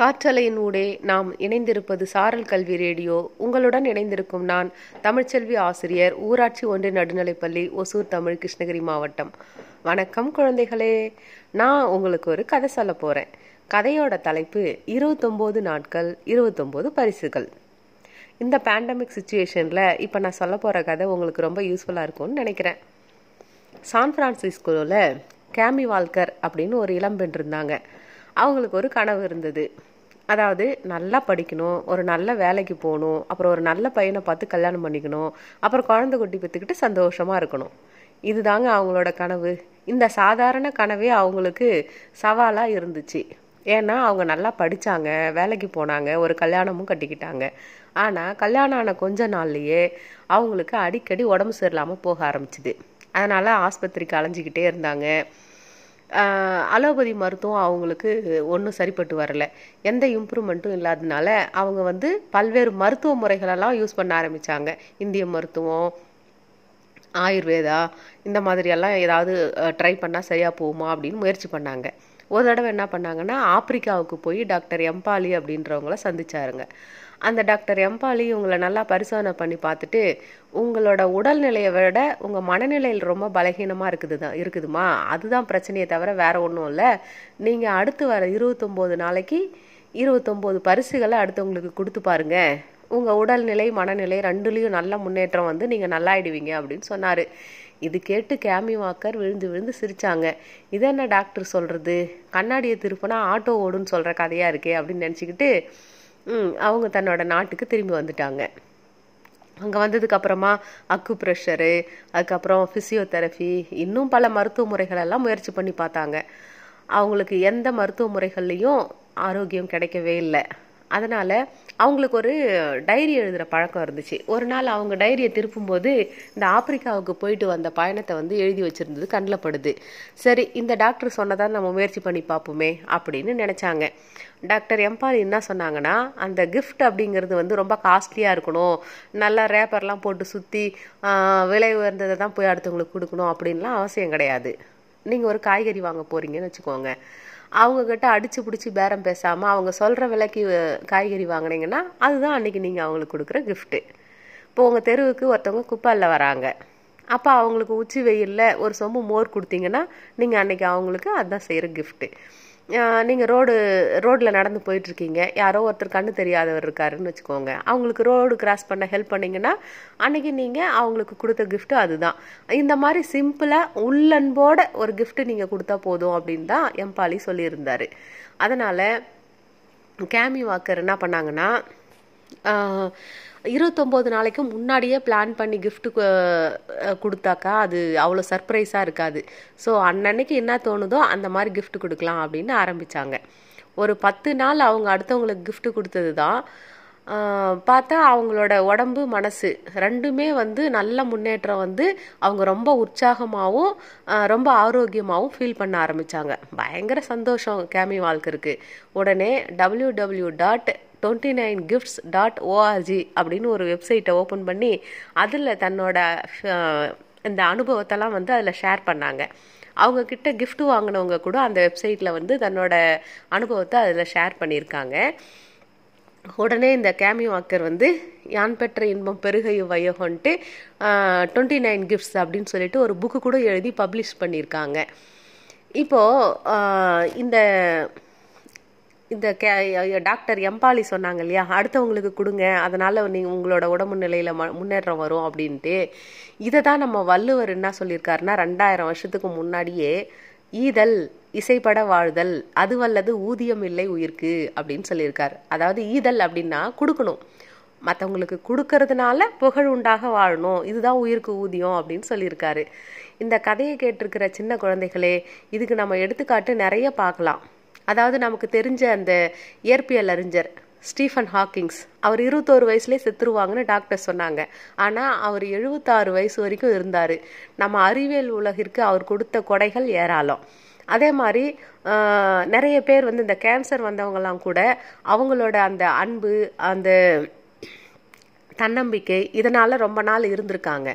காற்றலையின் ஊடே நாம் இணைந்திருப்பது சாரல் கல்வி ரேடியோ. உங்களுடன் இணைந்திருக்கும் நான் தமிழ்ச்செல்வி ஆசிரியர் ஊராட்சி ஒன்றிய நடுநிலைப்பள்ளி ஒசூர் தமிழ் கிருஷ்ணகிரி மாவட்டம். வணக்கம் குழந்தைகளே. நான் உங்களுக்கு ஒரு கதை சொல்ல போகிறேன் கதையோட தலைப்பு இருபத்தொம்போது நாட்கள் இருபத்தொம்போது பரிசுகள். இந்த பேண்டமிக் சுச்சுவேஷனில் இப்போ நான் சொல்ல போகிற கதை உங்களுக்கு ரொம்ப யூஸ்ஃபுல்லாக இருக்கும்னு நினைக்கிறேன். சான் பிரான்சிஸ்கோவில் கேமி வால்கர் அப்படின்னு ஒரு இளம்பெண் இருந்தாங்க. அவங்களுக்கு ஒரு கனவு இருந்தது. அதாவது நல்லா படிக்கணும் ஒரு நல்ல வேலைக்கு போகணும் அப்புறம் ஒரு நல்ல பையனை பார்த்து கல்யாணம் பண்ணிக்கணும் அப்புறம் குழந்தை குட்டி பெற்றுக்கிட்டு சந்தோஷமாக இருக்கணும். இதுதாங்க அவங்களோட கனவு. இந்த சாதாரண கனவே அவங்களுக்கு சவாலாக இருந்துச்சு. ஏன்னா அவங்க நல்லா படித்தாங்க வேலைக்கு போனாங்க ஒரு கல்யாணமும் கட்டிக்கிட்டாங்க. ஆனால் கல்யாணம் ஆன கொஞ்ச நாள்லையே அவங்களுக்கு அடிக்கடி உடம்பு சரியில்லாமல் போக ஆரம்பிச்சுது. அதனால் ஆஸ்பத்திரிக்கு அலைஞ்சிக்கிட்டே இருந்தாங்க. அலோபதி மருத்துவம் அவங்களுக்கு ஒன்றும் சரிப்பட்டு வரல. எந்த இம்ப்ரூவ்மெண்ட்டும் இல்லாததுனால அவங்க வந்து பல்வேறு மருத்துவ முறைகளெல்லாம் யூஸ் பண்ண ஆரம்பித்தாங்க இந்திய மருத்துவம் ஆயுர்வேதா இந்த மாதிரியெல்லாம் ஏதாவது ட்ரை பண்ணால் சரியாக போகுமா அப்படின்னு முயற்சி பண்ணாங்க. ஒரு தடவை என்ன பண்ணாங்கன்னா ஆப்பிரிக்காவுக்கு போய் டாக்டர் எம்பாலி அப்படின்றவங்கள சந்திச்சாருங்க. அந்த டாக்டர் எம்பாலி உங்களை நல்லா பரிசோதனை பண்ணி பார்த்துட்டு உங்களோட உடல்நிலையை விட உங்கள் மனநிலையில் ரொம்ப பலகீனமாக இருக்குது தான் இருக்குதுமா? அதுதான் பிரச்சனையை தவிர வேறு ஒன்றும் இல்லை. நீங்கள் அடுத்து வர இருபத்தொம்போது நாளைக்கு இருபத்தொம்போது பரிசுகளை அடுத்தவங்களுக்கு கொடுத்து பாருங்கள் உங்கள் உடல்நிலை மனநிலை ரெண்டுலேயும் நல்ல முன்னேற்றம் வந்து நீங்கள் நல்லாயிடுவீங்க அப்படின்னு சொன்னார். இது கேட்டு கேமி வாக்கர் விழுந்து விழுந்து சிரித்தாங்க இது என்ன டாக்டர் சொல்கிறது கண்ணாடியை திருப்பினா ஆட்டோ ஓடுன்னு சொல்கிற கதையாக இருக்கே அப்படின்னு நினச்சிக்கிட்டு அவங்க தன்னோட நாட்டுக்கு திரும்பி வந்துட்டாங்க. அங்கே வந்ததுக்கப்புறமா அக்கு ப்ரெஷரு அதுக்கப்புறம் ஃபிசியோதெரபி இன்னும் பல மருத்துவ முறைகளெல்லாம் முயற்சி பண்ணி பார்த்தாங்க. அவங்களுக்கு எந்த மருத்துவ முறைகள்லேயும் ஆரோக்கியம் கிடைக்கவே இல்லை. அதனால் அவங்களுக்கு ஒரு டைரி எழுதுகிற பழக்கம் இருந்துச்சு. ஒரு நாள் அவங்க டைரியை திருப்பும்போது இந்த ஆப்பிரிக்காவுக்கு போயிட்டு வந்த பயணத்தை வந்து எழுதி வச்சுருந்தது கண்ணில் படுது. சரி இந்த டாக்டர் சொன்னதான் நம்ம முயற்சி பண்ணி பார்ப்போமே அப்படின்னு நினச்சாங்க. டாக்டர் எம்பால் என்ன சொன்னாங்கன்னா அந்த கிஃப்ட் அப்படிங்கிறது வந்து ரொம்ப காஸ்ட்லியாக இருக்கணும். நல்லா ரேப்பர்லாம் போட்டு சுற்றி விலை உயர்ந்ததை தான் போய் அடுத்தவங்களுக்கு கொடுக்கணும் அப்படின்லாம் அவசியம் கிடையாது. நீங்கள் ஒரு காய்கறி வாங்க போகிறீங்கன்னு வச்சுக்கோங்க. அவங்கக்கிட்ட அடித்து பிடிச்சி பேரம் பேசாமல் அவங்க சொல்கிற விலைக்கு காய்கறி வாங்கினீங்கன்னா அதுதான் அன்றைக்கி நீங்கள் அவங்களுக்கு கொடுக்குற கிஃப்ட்டு இப்போ உங்கள் தெருவுக்கு ஒருத்தவங்க குப்பாலில் வராங்க. அப்போ அவங்களுக்கு உச்சி வெயிலில் ஒரு சொம்பு மோர் கொடுத்தீங்கன்னா நீங்கள் அன்றைக்கி அவங்களுக்கு அதுதான் செய்கிற கிஃப்ட்டு நீங்கள் ரோடு ரோட்டில் நடந்து போயிட்டுருக்கீங்க. யாரோ ஒருத்தர் கண்ணு தெரியாதவர் இருக்காருன்னு வச்சுக்கோங்க. அவங்களுக்கு ரோடு கிராஸ் பண்ண ஹெல்ப் பண்ணிங்கன்னா அன்றைக்கி நீங்கள் அவங்களுக்கு கொடுத்த கிஃப்ட்டு அதுதான். இந்த மாதிரி சிம்பிளாக உள்ளன்போட ஒரு கிஃப்ட்டு நீங்கள் கொடுத்தா போதும் அப்படின்னு தான் எம்பாலி சொல்லியிருந்தார். அதனால் கேமி வாக்கர் என்ன பண்ணாங்கன்னா இருபத்தொம்போது நாளைக்கு முன்னாடியே பிளான் பண்ணி கிஃப்ட்டு கொடுத்தாக்கா அது அவ்வளோ சர்ப்ரைஸாக இருக்காது. ஸோ அன்னன்னைக்கு என்ன தோணுதோ அந்த மாதிரி கிஃப்ட் கொடுக்கலாம் அப்படின்னு ஆரம்பித்தாங்க ஒரு பத்து நாள் அவங்க அடுத்தவங்களுக்கு கிஃப்ட் கொடுத்தது தான் பார்த்தா அவங்களோட உடம்பு மனசு ரெண்டுமே வந்து நல்ல முன்னேற்றம் வந்து அவங்க ரொம்ப உற்சாகமாகவும் ரொம்ப ஆரோக்கியமாகவும் ஃபீல் பண்ண ஆரம்பித்தாங்க பயங்கர சந்தோஷம் கேமி வாழ்க்கருக்கு. உடனே W W dot twenty nine gifts dot O R G அப்படின்னு ஒரு வெப்சைட்டை ஓப்பன் பண்ணி அதில் தன்னோட இந்த அனுபவத்தெல்லாம் வந்து அதில் ஷேர் பண்ணாங்க. அவங்கக்கிட்ட கிஃப்ட் வாங்கினவங்க கூட அந்த வெப்சைட்டில் வந்து தன்னோட அனுபவத்தை அதில் ஷேர் பண்ணியிருக்காங்க. உடனே இந்த கேமி வாக்கர் வந்து யான் பெற்ற இன்பம் பெருகைய வையகன்ட்டு டுவெண்ட்டி நைன் கிஃப்ட்ஸ் அப்படின்னு சொல்லிட்டு ஒரு புக்கு கூட எழுதி பப்ளிஷ் பண்ணியிருக்காங்க. இப்போது இந்த இந்த கே டாக்டர் எம்பாலி சொன்னாங்க இல்லையா? அடுத்தவங்களுக்கு கொடுங்க அதனால் நீங்கள் உங்களோட உடம்பு நிலையில் ம முன்னேற்றம் வரும் அப்படின்ட்டு. இதை தான் நம்ம வள்ளுவர் என்ன சொல்லியிருக்காருன்னா ரெண்டாயிரம் வருஷத்துக்கு முன்னாடியே ஈதல் இசைப்பட வாழ்தல் அது வல்லது ஊதியம் இல்லை உயிர்க்கு அப்படின்னு சொல்லியிருக்காரு. அதாவது ஈதல் அப்படின்னா கொடுக்கணும். மற்றவங்களுக்கு கொடுக்கறதுனால புகழ் உண்டாக வாழணும். இதுதான் உயிருக்கு ஊதியம் அப்படின்னு சொல்லியிருக்காரு. இந்த கதையை கேட்டிருக்கிற சின்ன குழந்தைகளே இதுக்கு நம்ம எடுத்துக்காட்டு நிறைய பார்க்கலாம். அதாவது நமக்கு தெரிஞ்ச அந்த இயற்பியல் அறிஞர் ஸ்டீஃபன் ஹாக்கிங்ஸ். அவர் இருபத்தோரு வயசுலேயே செத்துருவாங்கன்னு டாக்டர் சொன்னாங்க. ஆனால் அவர் எழுபத்தாறு வயசு வரைக்கும் இருந்தார். நம்ம அறிவியல் உலகிற்கு அவர் கொடுத்த கொடைகள் ஏராளம். அதே மாதிரி நிறைய பேர் வந்து இந்த கேன்சர் வந்தவங்கலாம் கூட அவங்களோட அந்த அன்பு அந்த தன்னம்பிக்கை இதனால் ரொம்ப நாள் இருந்திருக்காங்க.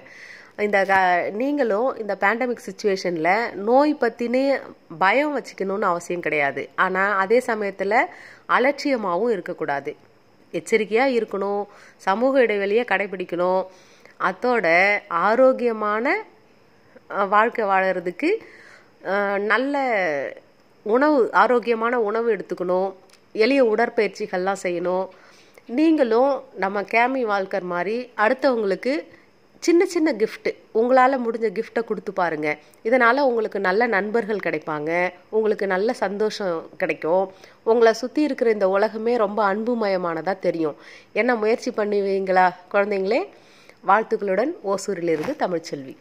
இந்த க- நீங்களும் இந்த பேண்டமிக் சுச்சுவேஷனில் நோய் பற்றினே பயம் வச்சுக்கணும்னு அவசியம் கிடையாது. ஆனால் அதே சமயத்தில் அலட்சியமாகவும் இருக்கக்கூடாது. எச்சரிக்கையாக இருக்கணும் சமூக இடைவெளியை கடைபிடிக்கணும். அதோட ஆரோக்கியமான வாழ்க்கை வாழறதுக்கு நல்ல உணவு ஆரோக்கியமான உணவு எடுத்துக்கணும். எளிய உடற்பயிற்சிகள்லாம் செய்யணும். நீங்களும் நம்ம கேமி வால்கர் மாதிரி அடுத்தவங்களுக்கு சின்ன சின்ன கிஃப்ட்டு உங்களால் முடிஞ்ச கிஃப்ட்டை கொடுத்து பாருங்க. இதனால் உங்களுக்கு நல்ல நண்பர்கள் கிடைப்பாங்க. உங்களுக்கு நல்ல சந்தோஷம் கிடைக்கும். உங்களை சுற்றி இருக்கிற இந்த உலகமே ரொம்ப அன்புமயமானதாக தெரியும். என்ன முயற்சி பண்ணுவீங்களா குழந்தைங்களே? வாழ்த்துக்களுடன் ஓசூரிலிருந்து தமிழ்ச்செல்வி.